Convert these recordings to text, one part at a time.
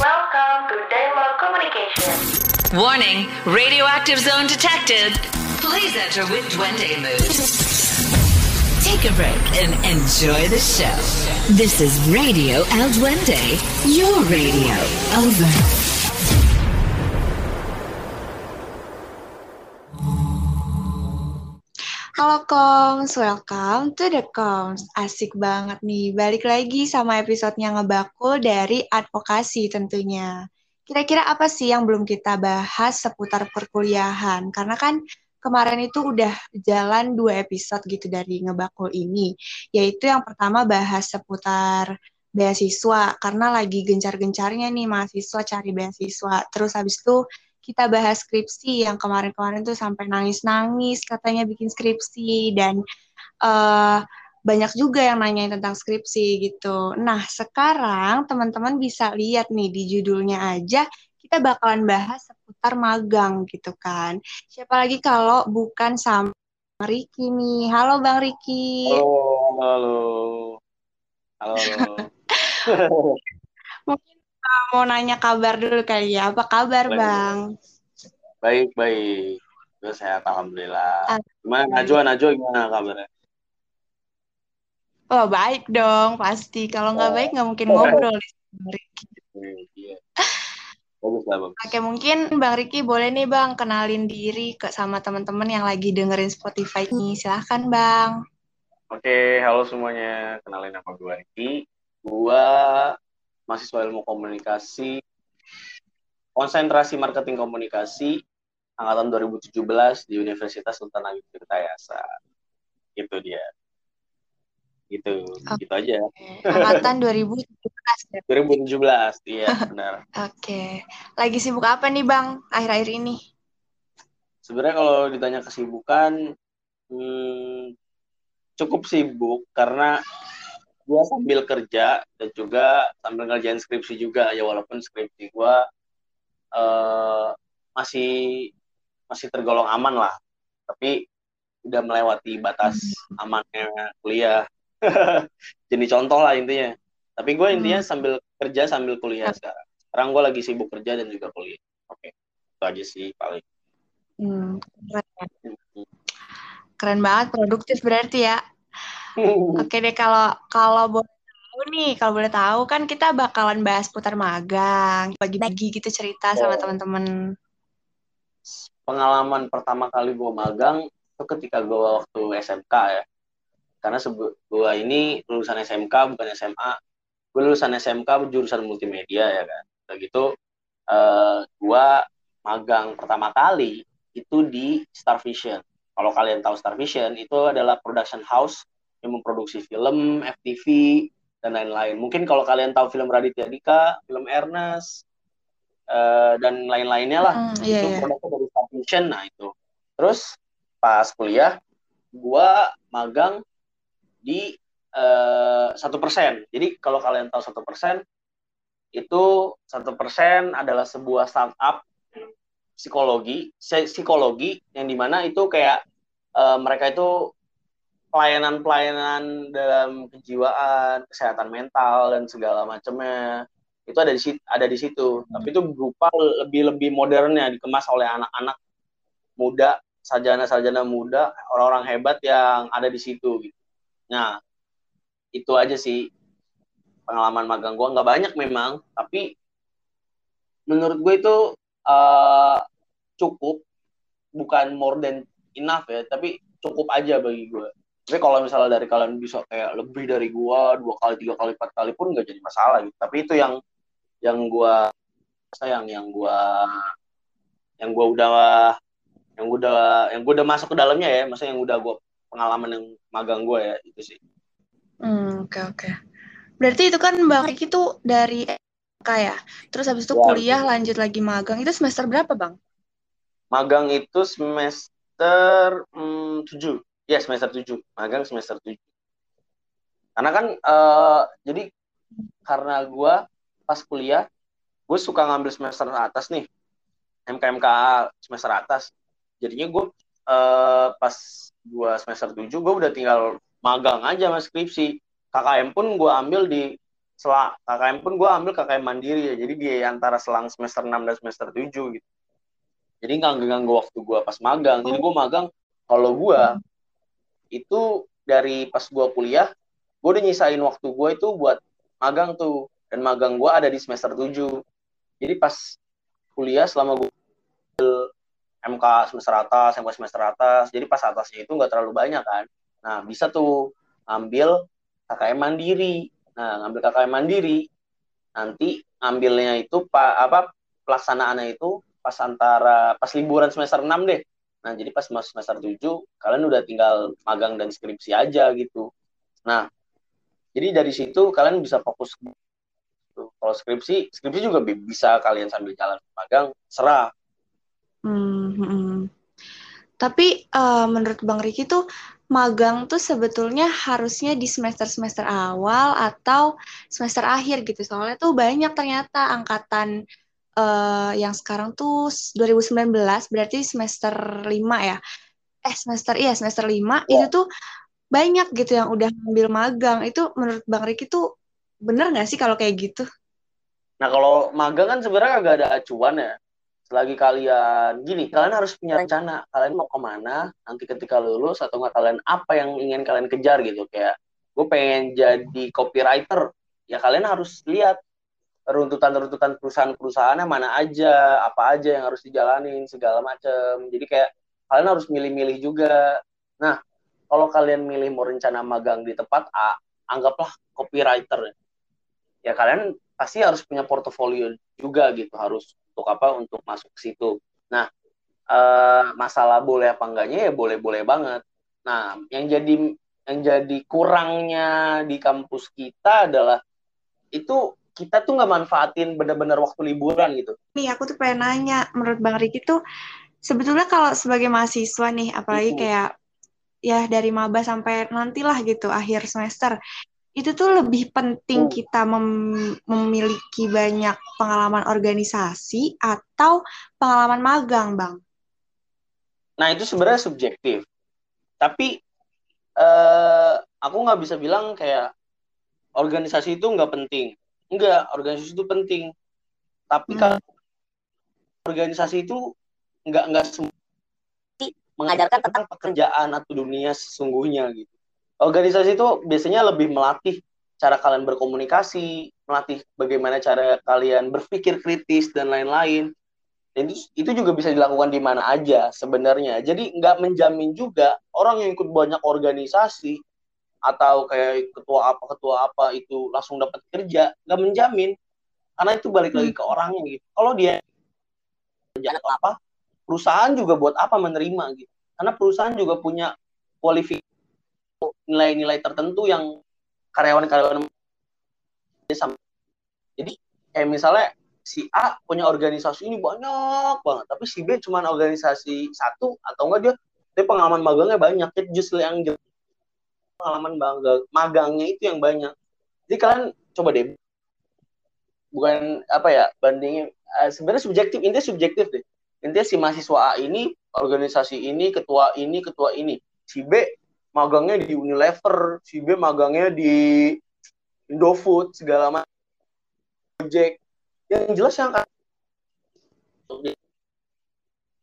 Welcome to Dialogue Communication. Warning, radioactive zone detected. Please enter with Duende mood. Take a break and enjoy the show. This is Radio El Duende, your radio. Over. Halo Koms, welcome to the Koms. Asik banget nih, balik lagi sama episodenya ngebakul dari advokasi tentunya. Kira-kira apa sih yang belum kita bahas seputar perkuliahan? Karena kan kemarin itu udah jalan dua episode gitu dari ngebakul ini. Yaitu yang pertama bahas seputar beasiswa, karena lagi gencar-gencarnya nih mahasiswa cari beasiswa. Terus habis itu kita bahas skripsi yang kemarin-kemarin tuh sampai nangis-nangis katanya bikin skripsi dan uh, banyak juga yang nanyain tentang skripsi gitu. Nah, sekarang teman-teman bisa lihat nih di judulnya aja kita bakalan bahas seputar magang gitu kan. Siapa lagi kalau bukan sama Riki nih. Halo Bang Riki. Halo, halo. Halo. Mungkin mau nanya kabar dulu kali ya. Apa kabar, Baik. Bang? baik, baik. Gue sehat, Alhamdulillah. Ah, Gimana Najwa, Najwa gimana kabarnya? Oh, baik dong, pasti. Kalau nggak Oh. baik nggak mungkin ngobrol Riki. Hmm, Iya. Bagus lah, bagus. Oke, mungkin Bang Riki boleh nih Bang kenalin diri ke sama teman-teman yang lagi dengerin Spotify ini. Silahkan Bang. Oke, halo semuanya. Kenalin nama gue Riki. Gue mahasiswa ilmu komunikasi, konsentrasi marketing komunikasi, angkatan 2017 di Universitas Sultan Hasanuddin Tirtayasa. Gitu dia. Gitu, gitu aja. Angkatan 2017 ya. 2017, iya benar. Oke. Lagi sibuk apa nih Bang akhir-akhir ini? Sebenarnya kalau ditanya kesibukan, hmm, cukup sibuk karena gue sambil kerja dan juga sambil ngerjain skripsi juga ya walaupun skripsi gue eh, masih masih tergolong aman lah, tapi udah melewati batas amannya kuliah. Jadi contoh lah intinya. Tapi gue intinya sambil kerja sambil kuliah sekarang. Sekarang gue lagi sibuk kerja dan juga kuliah. Oke, itu aja sih paling. Hmm, keren, ya. Keren banget, produktif berarti ya. Oke deh kalau kalau boleh tahu nih, kalau boleh tahu kan kita bakalan bahas putar magang, bagi-bagi gitu cerita sama Oh. teman-teman. pengalaman pertama kali gue magang itu ketika gue waktu SMK ya karena gue ini lulusan SMK bukan SMA gue lulusan SMK jurusan multimedia ya kan udah gitu eh gue magang pertama kali itu di Star Vision kalau kalian tahu Star Vision itu adalah production house yang memproduksi film FTV dan lain-lain. Mungkin kalau kalian tahu film Raditya Dika film Ernest eh, dan lain-lainnya lah. Iya, itu iya. produknya dari Star Vision nah itu. Terus pas kuliah gua magang di eh, satu persen. Jadi kalau kalian tahu satu persen itu satu persen adalah sebuah startup psikologi psi- psikologi yang di mana itu kayak eh, mereka itu pelayanan-pelayanan dalam kejiwaan kesehatan mental dan segala macamnya itu ada di situ ada di situ. Tapi itu berupa lebih lebih modernnya dikemas oleh anak-anak muda sarjana-sarjana muda orang-orang hebat yang ada di situ gitu. Nah itu aja sih pengalaman magang gue nggak banyak memang tapi menurut gue itu eh, cukup. Bukan more than enough ya tapi cukup aja bagi gue tapi kalau misalnya dari kalian bisa kayak lebih dari gue dua kali tiga kali empat kali pun nggak jadi masalah gitu tapi itu yang yang gua sayang yang gua yang gua udah yang gua udah yang gua udah masuk ke dalamnya ya maksudnya yang udah gua pengalaman yang magang gua ya itu sih Hmm, oke oke. Berarti itu kan Bang Riki tuh dari SMK ya. Terus habis itu Ya, kuliah lanjut lagi magang. Itu semester berapa, Bang? magang itu semester hmm, 7 ya semester 7 magang semester 7 karena kan eh, jadi karena gua pas kuliah gue suka ngambil semester atas nih. MKMK semester atas. Jadinya gue eh, pas gue semester 7 gue udah tinggal magang aja mas skripsi. KKM pun gue ambil di selang KKM pun gue ambil KKM mandiri ya. Jadi dia antara selang semester 6 dan semester 7 gitu. Jadi nggak ganggu waktu gue pas magang. Jadi gue magang kalau gue itu dari pas gue kuliah gue udah nyisain waktu gue itu buat magang tuh dan magang gue ada di semester 7 jadi pas kuliah selama gue MK semester atas, MK semester atas. Jadi pas atasnya itu nggak terlalu banyak kan. Nah bisa tuh ambil KKM mandiri. Nah ngambil KKM mandiri, nanti ngambilnya itu pak apa pelaksanaannya itu pas antara pas liburan semester 6 deh. Nah jadi pas semester 7 kalian udah tinggal magang dan skripsi aja gitu. Nah jadi dari situ kalian bisa fokus kalau skripsi skripsi juga bisa kalian sambil jalan magang serah Hmm, hmm. Tapi uh, menurut Bang Riki tuh magang tuh sebetulnya harusnya di semester-semester awal atau semester akhir gitu. Soalnya tuh banyak ternyata angkatan uh, yang sekarang tuh 2019 berarti semester 5 ya. Eh semester iya semester 5 ya. itu tuh banyak gitu yang udah ngambil magang. Itu menurut Bang Riki tuh bener nggak sih kalau kayak gitu? Nah kalau magang kan sebenarnya agak ada acuan ya selagi kalian gini kalian harus punya rencana kalian mau ke mana nanti ketika lulus atau nggak kalian apa yang ingin kalian kejar gitu kayak gue pengen jadi copywriter ya kalian harus lihat runtutan-runtutan perusahaan-perusahaannya mana aja apa aja yang harus dijalanin segala macam jadi kayak kalian harus milih-milih juga. Nah kalau kalian milih mau rencana magang di tempat A anggaplah copywriter. Ya kalian pasti harus punya portofolio juga gitu harus untuk apa untuk masuk ke situ. Nah uh, masalah boleh apa enggaknya ya boleh boleh banget. Nah yang jadi yang jadi kurangnya di kampus kita adalah itu kita tuh nggak manfaatin benar-benar waktu liburan gitu nih aku tuh pengen nanya menurut bang Riki tuh sebetulnya kalau sebagai mahasiswa nih apalagi itu. kayak ya dari maba sampai nantilah gitu akhir semester itu tuh lebih penting hmm. kita mem memiliki banyak pengalaman organisasi atau pengalaman magang, Bang? Nah, itu sebenarnya subjektif. Tapi eh, aku nggak bisa bilang kayak organisasi itu nggak penting. Enggak, organisasi itu penting. Tapi hmm. kan organisasi itu nggak nggak mengajarkan tentang pekerjaan atau dunia sesungguhnya gitu organisasi itu biasanya lebih melatih cara kalian berkomunikasi, melatih bagaimana cara kalian berpikir kritis dan lain-lain. Dan itu, itu juga bisa dilakukan di mana aja sebenarnya. Jadi nggak menjamin juga orang yang ikut banyak organisasi atau kayak ketua apa ketua apa itu langsung dapat kerja, nggak menjamin. Karena itu balik lagi ke orangnya gitu. Kalau dia kerja apa, perusahaan juga buat apa menerima gitu. Karena perusahaan juga punya kualifikasi nilai-nilai tertentu yang karyawan-karyawan jadi kayak misalnya si A punya organisasi ini banyak banget tapi si B cuma organisasi satu atau enggak dia dia pengalaman magangnya banyak itu justru yang pengalaman magang magangnya itu yang banyak jadi kalian coba deh bukan apa ya bandingin uh, sebenarnya subjektif intinya subjektif deh intinya si mahasiswa A ini organisasi ini ketua ini ketua ini si B magangnya di Unilever, si B magangnya di Indofood segala macam. Project. Yang jelas yang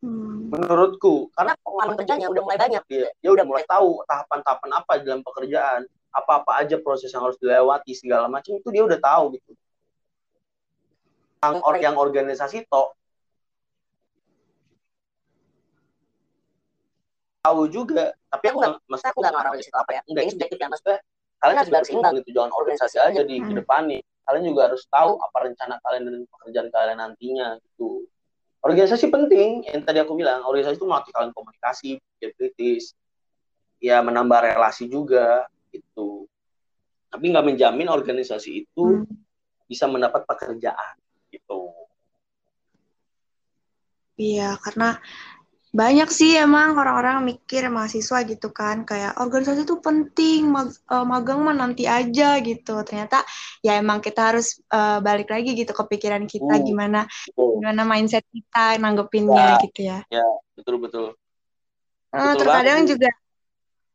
hmm. menurutku karena pengalaman kerjanya udah mulai banyak. Dia dia udah mulai tahu tahapan-tahapan apa dalam pekerjaan apa-apa aja proses yang harus dilewati segala macam itu dia udah tahu gitu. Yang, yang organisasi toh tahu juga tapi aku nggak maksudnya aku nggak ngarang apa ya. enggak ini subjektif ya maksudnya kalian harus juga seimbang gitu jangan organisasi aja di hmm. depan nih kalian juga harus tahu apa rencana kalian dan pekerjaan kalian nantinya gitu organisasi penting yang tadi aku bilang organisasi itu melatih kalian komunikasi pikir kritis ya menambah relasi juga itu tapi nggak menjamin organisasi itu hmm. bisa mendapat pekerjaan gitu Iya, karena banyak sih emang orang-orang mikir mahasiswa gitu kan kayak organisasi itu penting mag uh, magang mah nanti aja gitu. Ternyata ya emang kita harus uh, balik lagi gitu ke pikiran kita uh, gimana gimana mindset kita nanggepinnya ya, gitu ya. ya betul betul, uh, terkadang banget. juga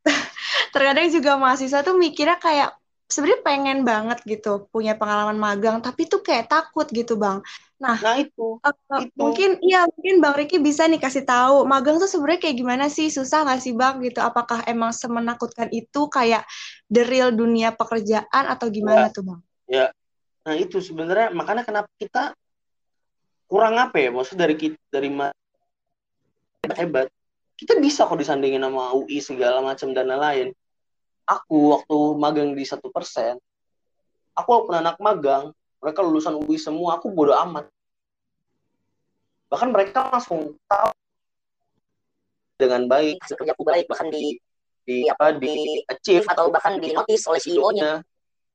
terkadang juga mahasiswa tuh mikirnya kayak sebenarnya pengen banget gitu punya pengalaman magang, tapi tuh kayak takut gitu bang. Nah, nah itu uh, itu mungkin iya mungkin bang Riki bisa nih kasih tahu magang tuh sebenarnya kayak gimana sih? Susah nggak sih bang gitu? Apakah emang semenakutkan itu kayak the real dunia pekerjaan atau gimana ya, tuh bang? Ya, nah itu sebenarnya makanya kenapa kita kurang apa ya? Maksud dari kita dari hebat kita bisa kok disandingin sama UI segala macam dan lain-lain aku waktu magang di satu persen aku walaupun anak magang mereka lulusan UI semua aku bodoh amat. Bahkan mereka langsung tahu dengan baik kerjaku baik bahkan di di apa di achieve atau bahkan di notice oleh CEO-nya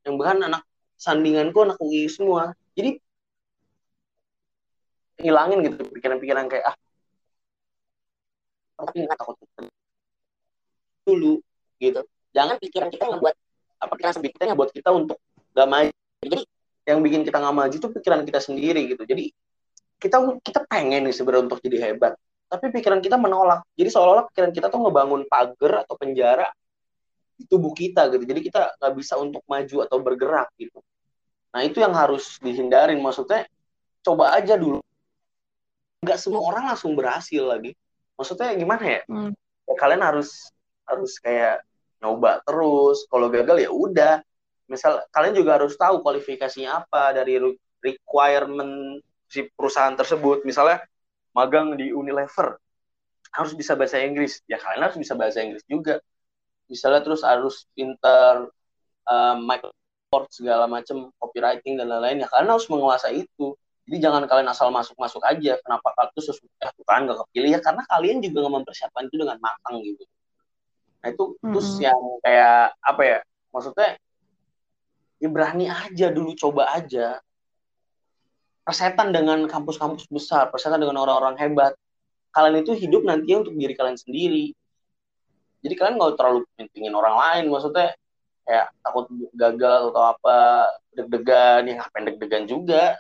yang bahkan anak sandinganku anak UI semua. Jadi hilangin gitu pikiran-pikiran kayak ah tapi nggak takut. Dulu gitu jangan pikiran kita yang buat apa pikiran sendiri kita yang buat kita untuk gak maju. Jadi yang bikin kita nggak maju itu pikiran kita sendiri gitu. Jadi kita kita pengen nih sebenarnya untuk jadi hebat tapi pikiran kita menolak. Jadi seolah-olah pikiran kita tuh ngebangun pagar atau penjara di tubuh kita gitu. Jadi kita nggak bisa untuk maju atau bergerak gitu. Nah itu yang harus dihindarin. Maksudnya coba aja dulu. Nggak semua orang langsung berhasil lagi. Maksudnya gimana ya? Hmm. ya kalian harus harus kayak nyoba terus kalau gagal ya udah misal kalian juga harus tahu kualifikasinya apa dari requirement si perusahaan tersebut misalnya magang di Unilever harus bisa bahasa Inggris ya kalian harus bisa bahasa Inggris juga misalnya terus harus pinter uh, Microsoft segala macam copywriting dan lain-lain ya kalian harus menguasai itu jadi jangan kalian asal masuk-masuk aja. Kenapa kalian tuh eh, kan gak kepilih ya? Karena kalian juga mempersiapkan itu dengan matang gitu. Nah itu mm-hmm. terus yang kayak apa ya? Maksudnya ya berani aja dulu coba aja. Persetan dengan kampus-kampus besar, persetan dengan orang-orang hebat. Kalian itu hidup nantinya untuk diri kalian sendiri. Jadi kalian nggak terlalu pentingin orang lain. Maksudnya kayak takut gagal atau apa deg-degan ya ngapain deg-degan juga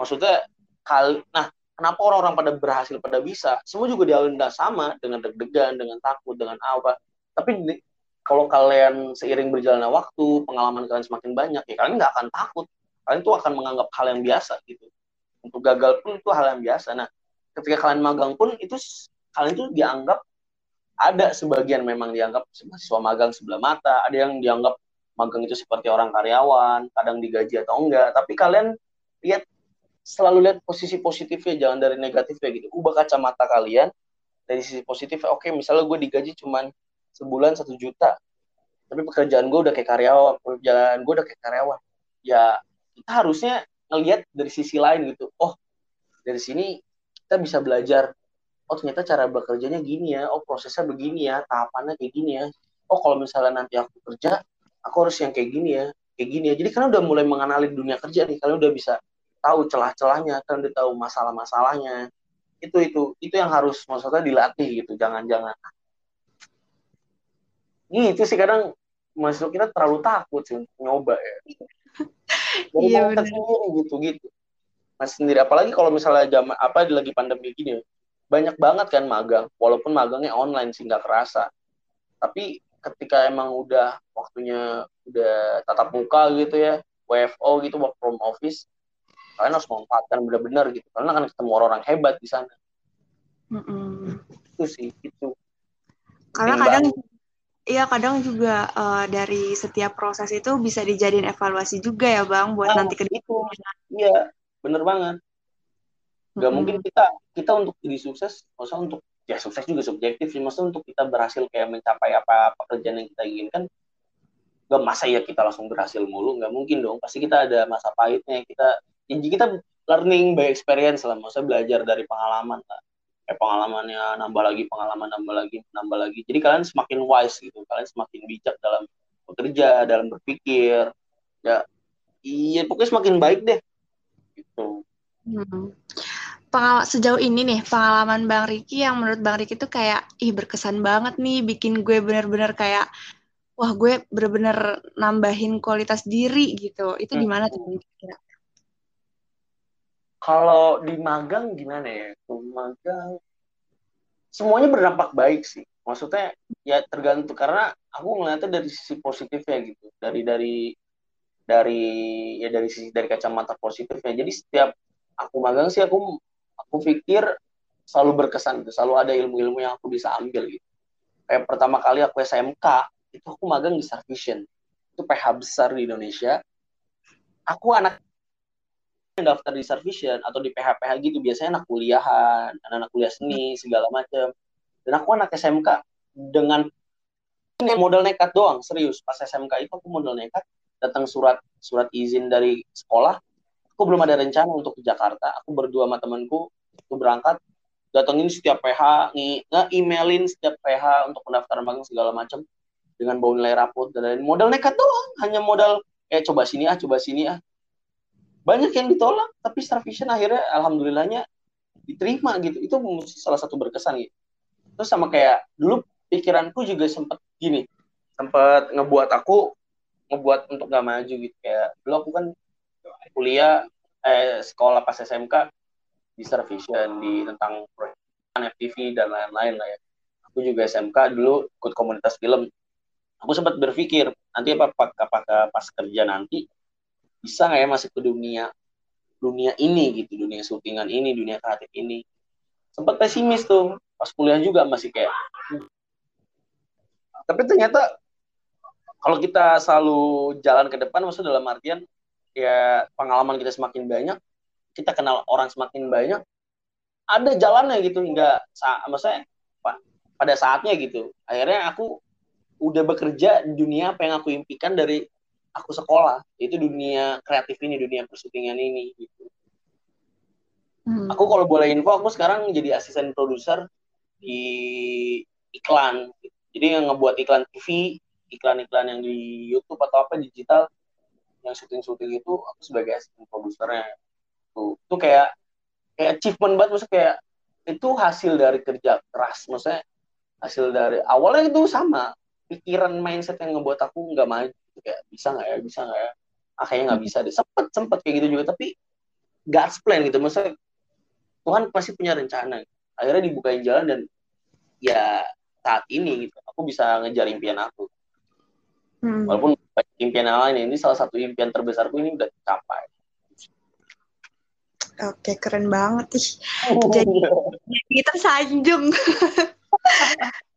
maksudnya kali nah kenapa orang-orang pada berhasil pada bisa semua juga dialami sama dengan deg-degan dengan takut dengan apa tapi kalau kalian seiring berjalannya waktu pengalaman kalian semakin banyak ya kalian nggak akan takut. Kalian tuh akan menganggap hal yang biasa gitu. Untuk gagal pun itu hal yang biasa. Nah ketika kalian magang pun itu kalian tuh dianggap ada sebagian memang dianggap mahasiswa magang sebelah mata ada yang dianggap magang itu seperti orang karyawan kadang digaji atau enggak. Tapi kalian lihat selalu lihat posisi positifnya jangan dari negatifnya gitu. Ubah kacamata kalian dari sisi positif oke okay, misalnya gue digaji cuman sebulan satu juta. Tapi pekerjaan gue udah kayak karyawan pekerjaan gue udah kayak karyawan. Ya kita harusnya ngelihat dari sisi lain gitu. Oh dari sini kita bisa belajar. Oh ternyata cara bekerjanya gini ya. Oh prosesnya begini ya. Tahapannya kayak gini ya. Oh kalau misalnya nanti aku kerja aku harus yang kayak gini ya. Kayak gini ya. Jadi kalian udah mulai mengenali dunia kerja nih. Kalian udah bisa tahu celah-celahnya. Kan dia tahu masalah-masalahnya. Itu itu itu yang harus maksudnya dilatih gitu. Jangan-jangan itu sih kadang masuk kita terlalu takut sih untuk nyoba ya. Iya, sendiri gitu gitu. Mas sendiri apalagi kalau misalnya jam apa lagi pandemi gini banyak banget kan magang. Walaupun magangnya online sih nggak kerasa. Tapi ketika emang udah waktunya udah tatap muka gitu ya WFO gitu work from office kalian harus memanfaatkan benar-benar gitu. Karena akan ketemu orang-orang hebat di sana. Mm itu sih itu. Karena kadang Iya kadang juga uh, dari setiap proses itu bisa dijadiin evaluasi juga ya bang buat nah, nanti ke itu iya bener banget. Gak mm-hmm. mungkin kita kita untuk jadi sukses maksudnya untuk ya sukses juga subjektif sih maksudnya untuk kita berhasil kayak mencapai apa pekerjaan yang kita inginkan gak masa ya kita langsung berhasil mulu nggak mungkin dong. Pasti kita ada masa pahitnya kita ya kita learning by experience lah maksudnya belajar dari pengalaman lah kayak pengalamannya nambah lagi pengalaman nambah lagi nambah lagi. Jadi kalian semakin wise gitu kalian semakin bijak dalam bekerja dalam berpikir. Ya iya pokoknya semakin baik deh. Gitu. Hmm. Pengal sejauh ini nih pengalaman Bang Riki yang menurut Bang Riki tuh kayak ih berkesan banget nih bikin gue bener-bener kayak wah gue bener-bener nambahin kualitas diri gitu. Itu hmm. gimana tuh kira kalau di magang gimana ya? Magang semuanya berdampak baik sih. Maksudnya ya tergantung karena aku ngeliatnya dari sisi positifnya gitu. Dari dari dari ya dari sisi dari kacamata positifnya jadi setiap aku magang sih aku aku pikir selalu berkesan gitu selalu ada ilmu-ilmu yang aku bisa ambil gitu kayak pertama kali aku SMK itu aku magang di Starvision itu PH besar di Indonesia aku anak daftar di Starvision atau di PH-PH gitu biasanya anak kuliahan anak-anak kuliah seni segala macam dan aku anak SMK dengan modal nekat doang serius. Pas SMK itu aku modal nekat datang surat surat izin dari sekolah. Aku belum ada rencana untuk ke Jakarta. Aku berdua sama temanku itu berangkat datengin setiap PH nge-emailin setiap PH untuk pendaftaran magang segala macam dengan bawa nilai rapot dan lain modal nekat doang hanya modal eh coba sini ah coba sini ah banyak yang ditolak tapi Starvision akhirnya alhamdulillahnya diterima gitu. Itu salah satu berkesan gitu. Terus sama kayak dulu pikiranku juga sempat gini sempat ngebuat aku ngebuat untuk gak maju gitu. Kayak dulu aku kan kuliah eh sekolah pas SMK di Starvision di tentang FTV dan lain-lain lah ya. Aku juga SMK dulu ikut komunitas film. Aku sempat berpikir nanti apa apakah pas kerja nanti bisa nggak ya masuk ke dunia dunia ini gitu dunia syutingan ini dunia kreatif ini. Sempat pesimis tuh pas kuliah juga masih kayak tapi ternyata kalau kita selalu jalan ke depan maksud dalam artian ya pengalaman kita semakin banyak kita kenal orang semakin banyak ada jalannya gitu hingga maksudnya pada saatnya gitu. Akhirnya aku udah bekerja di dunia apa yang aku impikan dari aku sekolah. Itu dunia kreatif ini dunia persyutingan ini gitu. Hmm. aku kalau boleh info aku sekarang jadi asisten produser di iklan jadi yang ngebuat iklan TV iklan-iklan yang di YouTube atau apa digital yang syuting-syuting itu aku sebagai asisten produsernya. Tuh itu kayak kayak achievement banget. Maksudnya kayak itu hasil dari kerja keras. Maksudnya hasil dari awalnya itu sama. Pikiran mindset yang ngebuat aku nggak maju kayak bisa nggak ya bisa nggak ya akhirnya nggak bisa deh sempet sempet kayak gitu juga tapi God's plan gitu maksudnya Tuhan pasti punya rencana akhirnya dibukain jalan dan ya saat ini gitu aku bisa ngejar impian aku Hmm. Walaupun impian lain ini salah satu impian terbesarku ini udah tercapai. Oke, keren banget ih. Jadi, jadi tersanjung.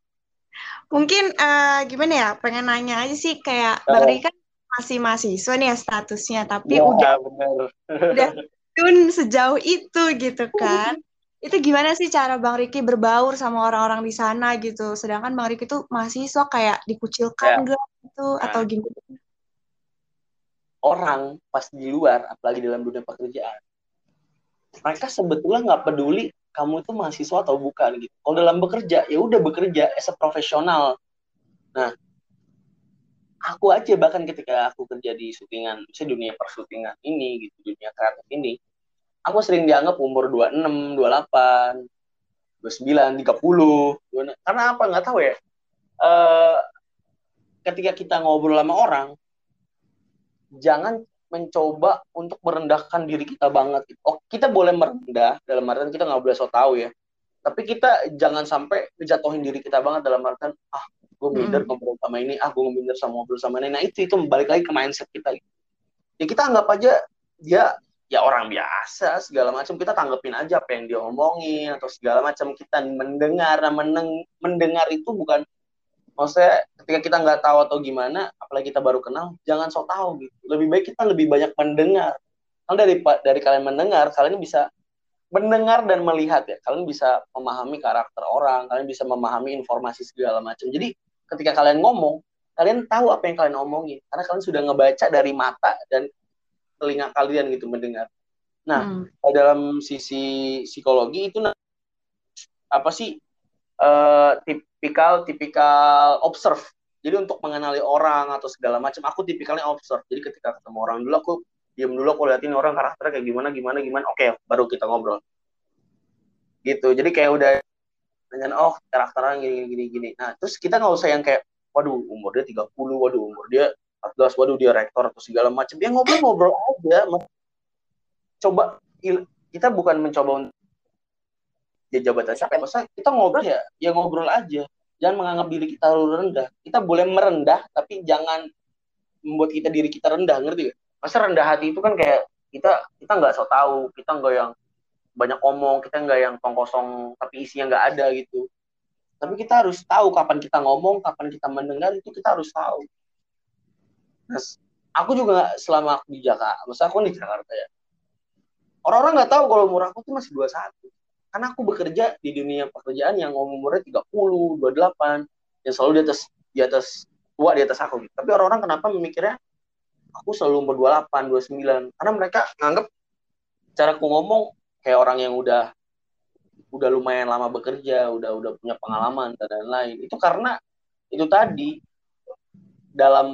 Mungkin uh, gimana ya? Pengen nanya aja sih kayak oh. Bang Rika kan masih mahasiswa nih ya statusnya, tapi ya, udah bener. udah tun sejauh itu gitu kan itu gimana sih cara Bang Riki berbaur sama orang-orang di sana gitu? Sedangkan Bang Riki tuh mahasiswa kayak dikucilkan ya. gitu nah. atau gimana? Orang pas di luar, apalagi dalam dunia pekerjaan, mereka sebetulnya nggak peduli kamu itu mahasiswa atau bukan gitu. Kalau dalam bekerja, ya udah bekerja as a profesional. Nah, aku aja bahkan ketika aku kerja di syutingan, misalnya dunia persyutingan ini gitu, dunia kreatif ini, aku sering dianggap umur 26, 28, 29, 30. Karena apa? Nggak tahu ya. Uh, ketika kita ngobrol sama orang, jangan mencoba untuk merendahkan diri kita banget. Oh, kita boleh merendah dalam artian kita nggak boleh so tahu ya. Tapi kita jangan sampai ngejatuhin diri kita banget dalam artian ah gue minder hmm. ngobrol sama ini, ah gue minder sama ngobrol sama ini. Nah itu itu balik lagi ke mindset kita. Ya kita anggap aja dia ya orang biasa segala macam kita tanggepin aja apa yang dia omongin atau segala macam kita mendengar nah, meneng, mendengar itu bukan maksudnya ketika kita nggak tahu atau gimana apalagi kita baru kenal jangan sok tahu gitu. Lebih baik kita lebih banyak mendengar. Kalau dari dari kalian mendengar kalian bisa mendengar dan melihat ya. Kalian bisa memahami karakter orang kalian bisa memahami informasi segala macam. Jadi ketika kalian ngomong kalian tahu apa yang kalian omongin. Karena kalian sudah ngebaca dari mata dan telinga kalian gitu mendengar. Nah, hmm. dalam sisi psikologi itu apa sih uh, tipikal tipikal observe. Jadi untuk mengenali orang atau segala macam, aku tipikalnya observe. Jadi ketika ketemu orang dulu aku diam dulu aku liatin orang karakternya kayak gimana gimana gimana. Oke, baru kita ngobrol. Gitu. Jadi kayak udah nanya oh karakternya gini gini gini. Nah, terus kita nggak usah yang kayak waduh umur dia 30, waduh umur dia 14 waduh dia rektor atau segala macam dia ngobrol-ngobrol aja coba kita bukan mencoba untuk dia jabatan siapa masa kita ngobrol ya ya ngobrol aja. Jangan menganggap diri kita rendah. Kita boleh merendah tapi jangan membuat kita diri kita rendah ngerti gak? Masa rendah hati itu kan kayak kita kita nggak so tahu kita nggak yang banyak omong kita nggak yang tong kosong tapi isinya nggak ada gitu. Tapi kita harus tahu kapan kita ngomong kapan kita mendengar itu kita harus tahu nah, aku juga selama aku di Jakarta masa aku di Jakarta ya. Orang-orang nggak tahu kalau umur aku tuh masih 21 karena aku bekerja di dunia pekerjaan yang umurnya 30, 28 yang selalu di atas di atas tua di atas aku gitu. tapi orang-orang kenapa memikirnya aku selalu umur 28, 29 karena mereka nganggep cara aku ngomong kayak orang yang udah udah lumayan lama bekerja, udah udah punya pengalaman dan lain-lain. Itu karena itu tadi dalam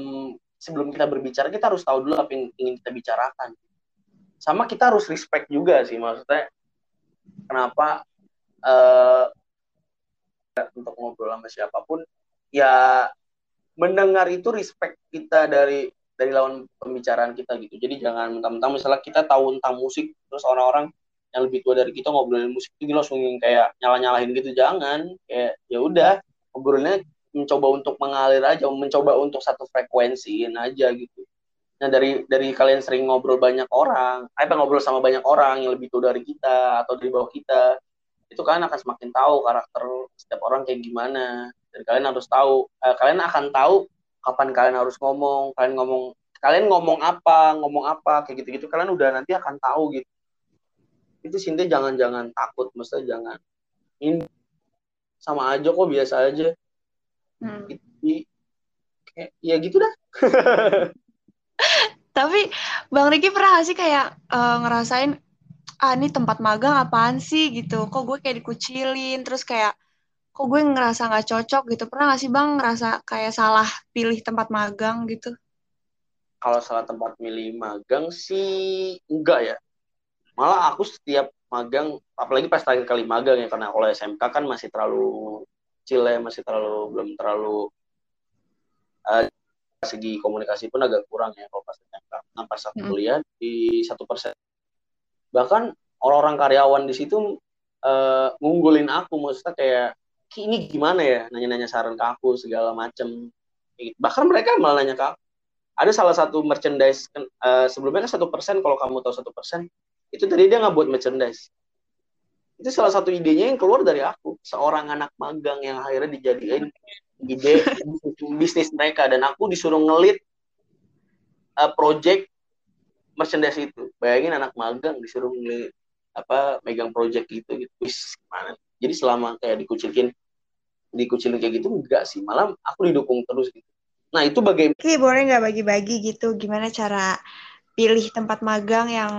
sebelum kita berbicara kita harus tahu dulu apa yang ingin kita bicarakan. Sama kita harus respect juga sih maksudnya kenapa uh, untuk ngobrol sama siapa pun ya mendengar itu respect kita dari dari lawan pembicaraan kita gitu. Jadi jangan mentang-mentang misalnya kita tahu tentang musik terus orang-orang yang lebih tua dari kita ngobrolin musik itu langsung kayak nyala-nyalahin gitu jangan kayak ya udah ngobrolnya mencoba untuk mengalir aja mencoba untuk satu frekuensi aja gitu nah dari dari kalian sering ngobrol banyak orang apa ngobrol sama banyak orang yang lebih tua dari kita atau di bawah kita itu kalian akan semakin tahu karakter setiap orang kayak gimana. Dan kalian harus tahu eh, kalian akan tahu kapan kalian harus ngomong kalian ngomong kalian ngomong apa ngomong apa kayak gitu gitu kalian udah nanti akan tahu gitu. Itu Sinta jangan-jangan takut mesti jangan ini sama aja kok biasa aja. Hmm. Itu, kayak, ya gitu dah tapi bang Riki pernah gak sih kayak uh, ngerasain ah ini tempat magang apaan sih? Gitu. Kok gue kayak dikucilin terus kayak kok gue ngerasa nggak cocok? Gitu. Pernah gak sih bang ngerasa kayak salah pilih tempat magang gitu? Kalau salah tempat milih magang sih enggak ya. Malah aku setiap magang apalagi pas terakhir kali magang ya karena kalau SMK kan masih terlalu kecil ya masih terlalu belum terlalu uh, segi komunikasi pun agak kurang ya kalau pas SMK nah pas aku hmm. kuliah di satu persen bahkan orang-orang karyawan di situ uh, ngunggulin aku maksudnya kayak ini gimana ya? Nanya-nanya saran ke aku segala macem. Bahkan mereka malah nanya ke aku. Ada salah satu merchandise uh, sebelumnya kan satu persen kalau kamu tahu satu persen itu tadi dia nggak buat merchandise. Itu salah satu idenya yang keluar dari aku. Seorang anak magang yang akhirnya dijadiin ide bisnis mereka. Dan aku disuruh ngelit uh, project merchandise itu. Bayangin anak magang disuruh ngelit apa megang project gitu gitu. Wis, gimana? Jadi selama kayak dikucilin dikucilin kayak gitu enggak sih. Malah aku didukung terus gitu. Nah itu bagaimana boleh nggak bagi-bagi gitu? Gimana cara pilih tempat magang yang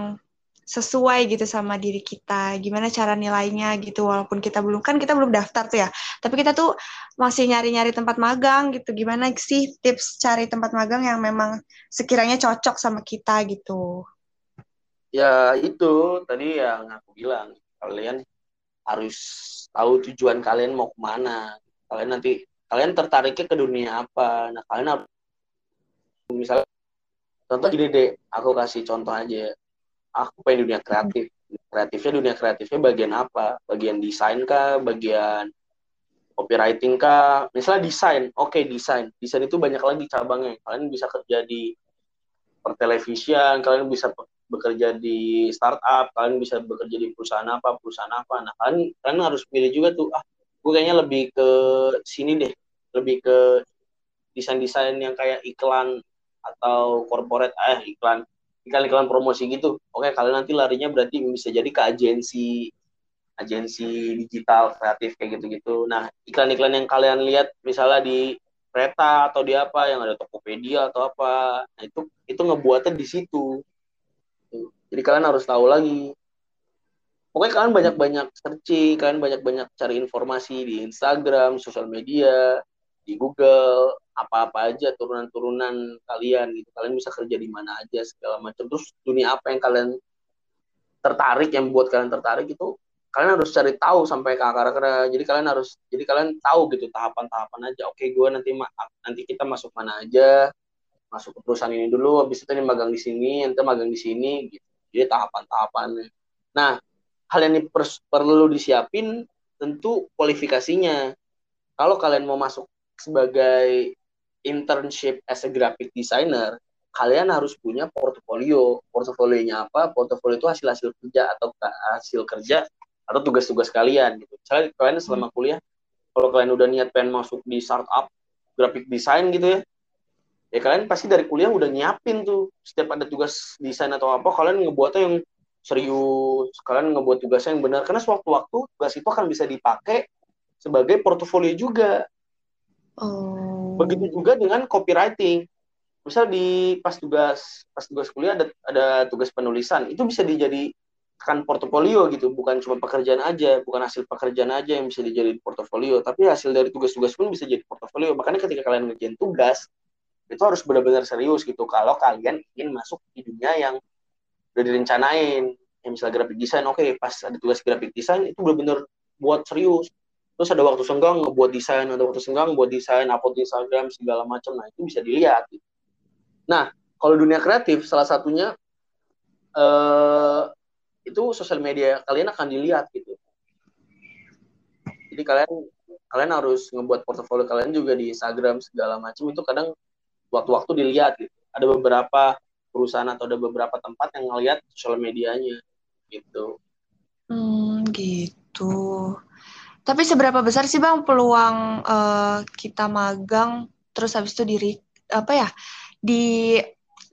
sesuai gitu sama diri kita gimana cara nilainya gitu walaupun kita belum kan kita belum daftar tuh ya tapi kita tuh masih nyari-nyari tempat magang gitu gimana sih tips cari tempat magang yang memang sekiranya cocok sama kita gitu? Ya itu tadi yang aku bilang kalian harus tahu tujuan kalian mau ke mana kalian nanti kalian tertariknya ke dunia apa nah kalian harus misalnya contoh gini deh aku kasih contoh aja aku pengen dunia kreatif. Kreatifnya dunia kreatifnya bagian apa? Bagian desain kah? Bagian copywriting kah? Misalnya desain. Oke okay, desain. Desain itu banyak lagi cabangnya. Kalian bisa kerja di pertelevisian kalian bisa bekerja di startup kalian bisa bekerja di perusahaan apa perusahaan apa. Nah kalian kalian harus pilih juga tuh ah gue kayaknya lebih ke sini deh. Lebih ke desain desain yang kayak iklan atau corporate. Eh iklan iklan-iklan promosi gitu oke kalian nanti larinya berarti bisa jadi ke agensi agensi digital kreatif kayak gitu-gitu. Nah iklan-iklan yang kalian lihat misalnya di kereta atau di apa yang ada Tokopedia atau apa nah itu itu ngebuatnya di situ. Jadi kalian harus tahu lagi. Pokoknya kalian banyak-banyak searching, kalian banyak-banyak cari informasi di Instagram, sosial media, di Google, apa-apa aja turunan-turunan kalian gitu. Kalian bisa kerja di mana aja segala macam. Terus dunia apa yang kalian tertarik yang buat kalian tertarik itu kalian harus cari tahu sampai ke akar akar jadi kalian harus jadi kalian tahu gitu tahapan-tahapan aja. Oke gue nanti nanti kita masuk mana aja masuk ke perusahaan ini dulu habis itu ini magang di sini nanti magang di sini gitu. Jadi tahapan-tahapannya. Nah hal yang perlu disiapin tentu kualifikasinya. Kalau kalian mau masuk sebagai internship as a graphic designer, kalian harus punya portofolio. Portofolionya apa? Portofolio itu hasil-hasil kerja atau hasil kerja atau tugas-tugas kalian gitu. Misalnya kalian selama kuliah, kalau kalian udah niat pengen masuk di startup graphic design gitu ya, ya kalian pasti dari kuliah udah nyiapin tuh setiap ada tugas desain atau apa kalian ngebuatnya yang serius kalian ngebuat tugasnya yang benar karena sewaktu-waktu tugas itu akan bisa dipakai sebagai portofolio juga Oh. begitu juga dengan copywriting. Misal di pas tugas pas tugas kuliah ada ada tugas penulisan itu bisa dijadikan portofolio gitu. Bukan cuma pekerjaan aja bukan hasil pekerjaan aja yang bisa dijadikan portofolio. Tapi hasil dari tugas-tugas pun bisa jadi portofolio. Makanya ketika kalian ngerjain tugas itu harus benar-benar serius gitu. Kalau kalian ingin masuk di dunia yang udah direncanain yang misalnya graphic design oke pas ada tugas graphic design itu benar-benar buat serius terus ada waktu senggang ngebuat desain ada waktu senggang buat desain upload di Instagram segala macam. Nah itu bisa dilihat gitu. nah kalau dunia kreatif salah satunya eh, itu sosial media kalian akan dilihat gitu. Jadi kalian kalian harus ngebuat portofolio kalian juga di Instagram segala macam. Itu kadang waktu-waktu dilihat gitu. Ada beberapa perusahaan atau ada beberapa tempat yang ngelihat sosial medianya gitu. Hmm, gitu. Tapi seberapa besar sih Bang peluang eh, kita magang terus habis itu diri apa ya di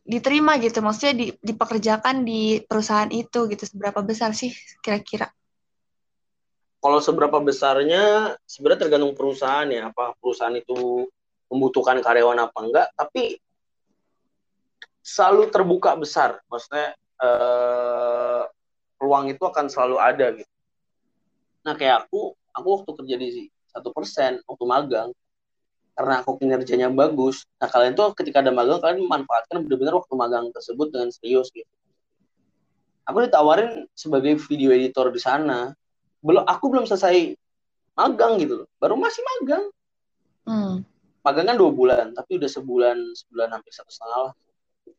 diterima gitu? Maksudnya di, dipekerjakan di perusahaan itu gitu. Seberapa besar sih kira-kira? kalau seberapa besarnya sebenarnya tergantung perusahaan ya. Apa perusahaan itu membutuhkan karyawan apa enggak. Tapi selalu terbuka besar. Maksudnya eh, peluang itu akan selalu ada gitu. Nah kayak aku aku waktu kerja di satu persen waktu magang karena aku kinerjanya bagus nah kalian tuh ketika ada magang kalian memanfaatkan benar-benar waktu magang tersebut dengan serius gitu. Aku ditawarin sebagai video editor di sana. Belum aku belum selesai magang gitu loh. Baru masih magang. Hmm. magang kan dua bulan tapi udah sebulan sebulan hampir satu setengah lah.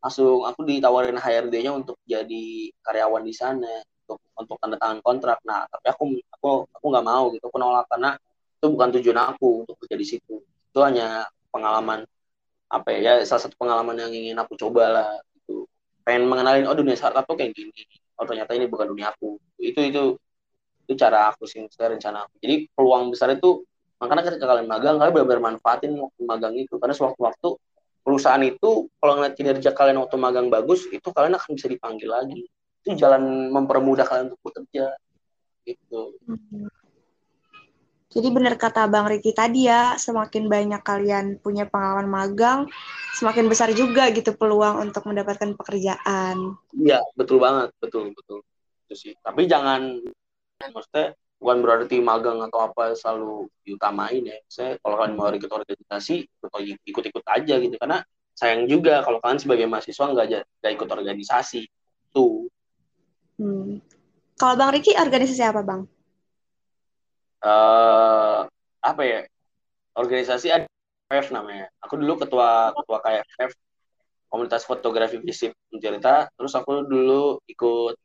Langsung aku ditawarin HRD-nya untuk jadi karyawan di sana untuk untuk tanda tangan kontrak. Nah tapi aku aku aku nggak mau gitu. Aku nolak karena itu bukan tujuan aku untuk kerja di situ. Itu hanya pengalaman apa ya, ya salah satu pengalaman yang ingin aku coba lah gitu. Pengen mengenalin oh dunia startup tuh kayak gini. Oh ternyata ini bukan dunia aku. Itu itu itu cara aku sih rencana aku. Jadi peluang besar itu makanya ketika kalian magang kalian benar-benar manfaatin waktu magang itu. Karena sewaktu-waktu perusahaan itu kalau ngeliat kinerja kalian waktu magang bagus itu kalian akan bisa dipanggil lagi itu jalan mempermudah kalian untuk bekerja gitu. Jadi benar kata Bang Riki tadi ya, semakin banyak kalian punya pengalaman magang, semakin besar juga gitu peluang untuk mendapatkan pekerjaan. iya betul banget betul betul. Itu sih. Tapi jangan maksudnya bukan berarti magang atau apa selalu diutamain ya. Saya kalau kalian mau ikut organisasi ikut-ikut aja gitu. Karena sayang juga kalau kalian sebagai mahasiswa nggak ikut organisasi. Tuh Hmm. Kalau Bang Riki organisasi apa Bang? eh apa ya organisasi ada KFF namanya aku dulu ketua ketua KFF komunitas fotografi Visip Untirta terus aku dulu ikut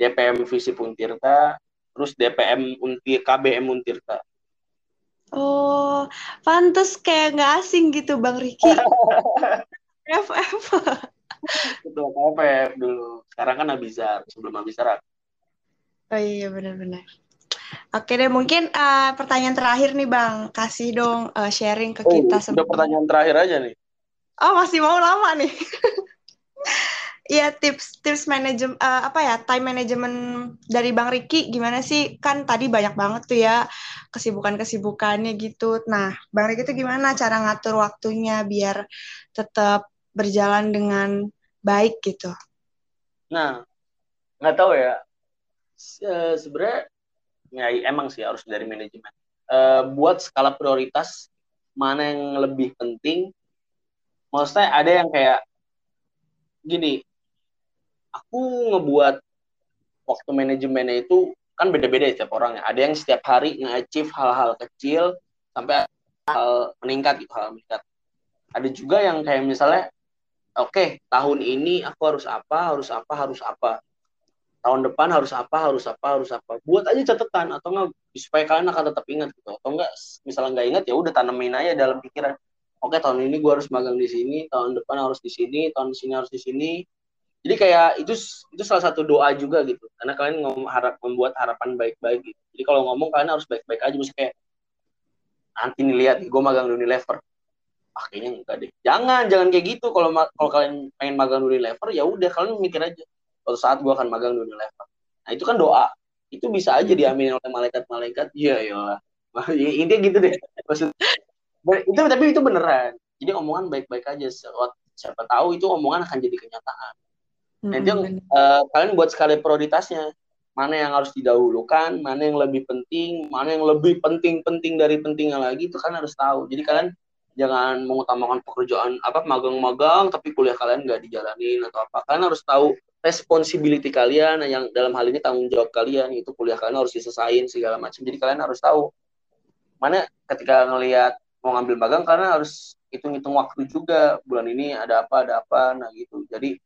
DPM Visip Untirta terus DPM Unti KBM Untirta Oh, pantes kayak nggak asing gitu Bang Riki. FF. Ketua KFF dulu sekarang kan Abizar sebelum Abizar Oh iya benar-benar. Oke deh, mungkin eh, pertanyaan terakhir nih Bang, kasih dong eh, sharing ke oh kita udah pertanyaan terakhir aja nih Oh masih mau lama nih. Iya tips tips manajemen apa ya time management dari Bang Riki gimana sih kan tadi banyak banget tuh ya kesibukan kesibukannya gitu. Nah Bang Riki tuh gimana cara ngatur waktunya biar tetap berjalan dengan baik gitu. nah nggak tahu ya. Se- sebenarnya ya emang sih harus dari manajemen. Eh, buat skala prioritas mana yang lebih penting? Maksudnya ada yang kayak gini aku ngebuat waktu manajemennya itu kan beda-beda ya setiap orang ya. Ada yang setiap hari nge-achieve hal-hal kecil sampai hal meningkat gitu hal meningkat. Ada juga yang kayak misalnya oke tahun ini aku harus apa harus apa harus apa. Tahun depan harus apa harus apa harus apa. Buat aja catatan atau enggak supaya kalian akan tetap ingat gitu. Atau enggak misalnya nggak ingat ya udah tanemin aja dalam pikiran. Oke tahun ini gue harus magang di sini tahun depan harus di sini tahun sini harus di sini. Jadi kayak itu itu salah satu doa juga gitu. Karena kalian ngom- harap membuat harapan baik-baik gitu. Jadi kalau ngomong kalian harus baik-baik aja. Mesti kayak nanti nih lihat gue magang di Unilever ah kayaknya enggak deh. Jangan jangan kayak gitu. Kalau kalau kalian pengen magang di Unilever ya udah kalian mikir aja. Suatu saat gue akan magang di Unilever. Nah itu kan doa. Itu bisa aja diaminin oleh malaikat-malaikat. Iya iyalah Ya, intinya gitu deh. Maksud itu tapi itu beneran. Jadi omongan baik-baik aja. Siapa, tahu itu omongan akan jadi kenyataan. Nanti Mm-mm, eh, kalian buat skala prioritasnya. Mana yang harus didahulukan, mana yang lebih penting, mana yang lebih penting-penting dari pentingnya lagi itu kan harus tahu. Jadi kalian jangan mengutamakan pekerjaan apa magang-magang tapi kuliah kalian nggak dijalanin atau apa. Kalian harus tahu responsibility kalian yang dalam hal ini tanggung jawab kalian itu kuliah kalian harus diselesain segala macam. Jadi kalian harus tahu mana ketika ngelihat mau ngambil magang kalian harus hitung-hitung waktu juga bulan ini ada apa ada apa nah gitu. Jadi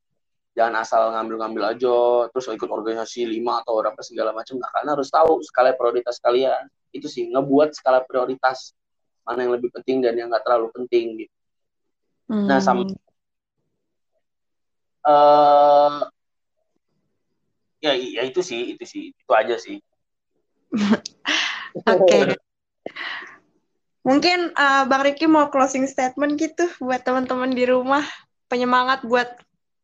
jangan asal ngambil-ngambil aja terus ikut organisasi lima atau berapa segala macam nah kalian harus tahu skala prioritas kalian itu sih ngebuat skala prioritas mana yang lebih penting dan yang nggak terlalu penting gitu nah, sama- mm. eh ya ya itu sih itu sih itu aja sih Oke. Mungkin eh, Bang Riki mau closing statement gitu buat teman-teman di rumah, penyemangat buat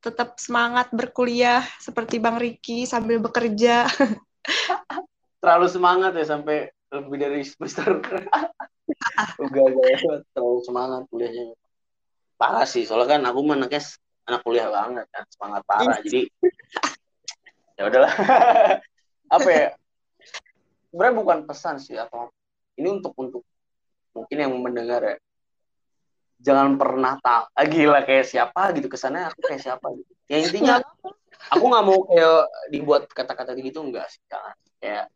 tetap semangat berkuliah seperti Bang Riki sambil bekerja. terlalu semangat ya sampai lebih dari semester udah terlalu semangat kuliahnya. Parah sih soalnya kan aku anaknya anak kuliah banget kan semangat parah. Jadi ya udahlah. Apa ya? Sebenarnya bukan pesan sih atau ini untuk untuk mungkin yang mendengar ya. Jangan pernah tak ah, gila kayak siapa gitu kesannya aku kayak siapa gitu. Ya intinya aku nggak mau kayak dibuat kata-kata gitu enggak sih jangan. Kayak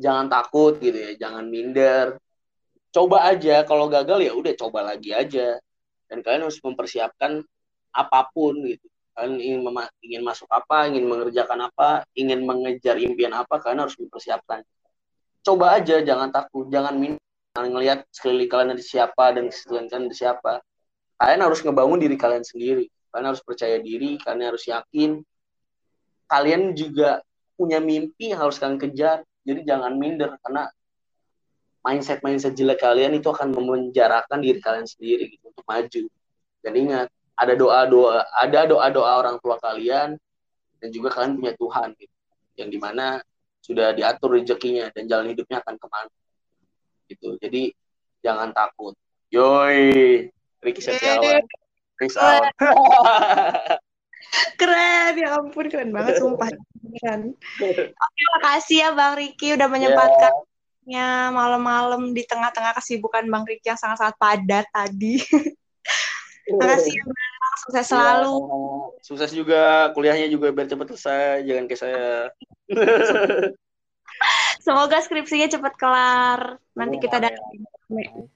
jangan takut gitu ya jangan minder. Coba aja kalau gagal ya udah coba lagi aja. Dan kalian harus mempersiapkan apa pun gitu. Kalian ingin ingin masuk apa ingin mengerjakan apa ingin mengejar impian apa kalian harus mempersiapkan. Coba aja jangan takut jangan minder. Jangan ngelihat sekeliling kalian ada siapa dan sekeliling kalian ada siapa. Kalian harus ngebangun diri kalian sendiri. Kalian harus percaya diri kalian harus yakin. Kalian juga punya mimpi yang harus kalian kejar jadi jangan minder karena mindset mindset jelek kalian itu akan memenjarakan diri kalian sendiri gitu untuk maju. Dan ingat ada doa doa ada doa doa orang tua kalian dan juga kalian punya Tuhan gitu yang di mana sudah diatur rezekinya dan jalan hidupnya akan ke mana. Gitu. Jadi jangan takut. Yoi. Ricky Setiawan. Peace out. Keren, ya ampun keren banget sumpah. Oke, makasih ya Bang Riki udah menyempatkannya malam-malam di tengah-tengah kesibukan Bang Riki yang sangat-sangat padat tadi. Makasih ya Bang, sukses selalu. Ya, sukses juga kuliahnya juga biar cepat selesai jangan kayak saya Semoga skripsinya cepat kelar. Nanti kita Amin. datang.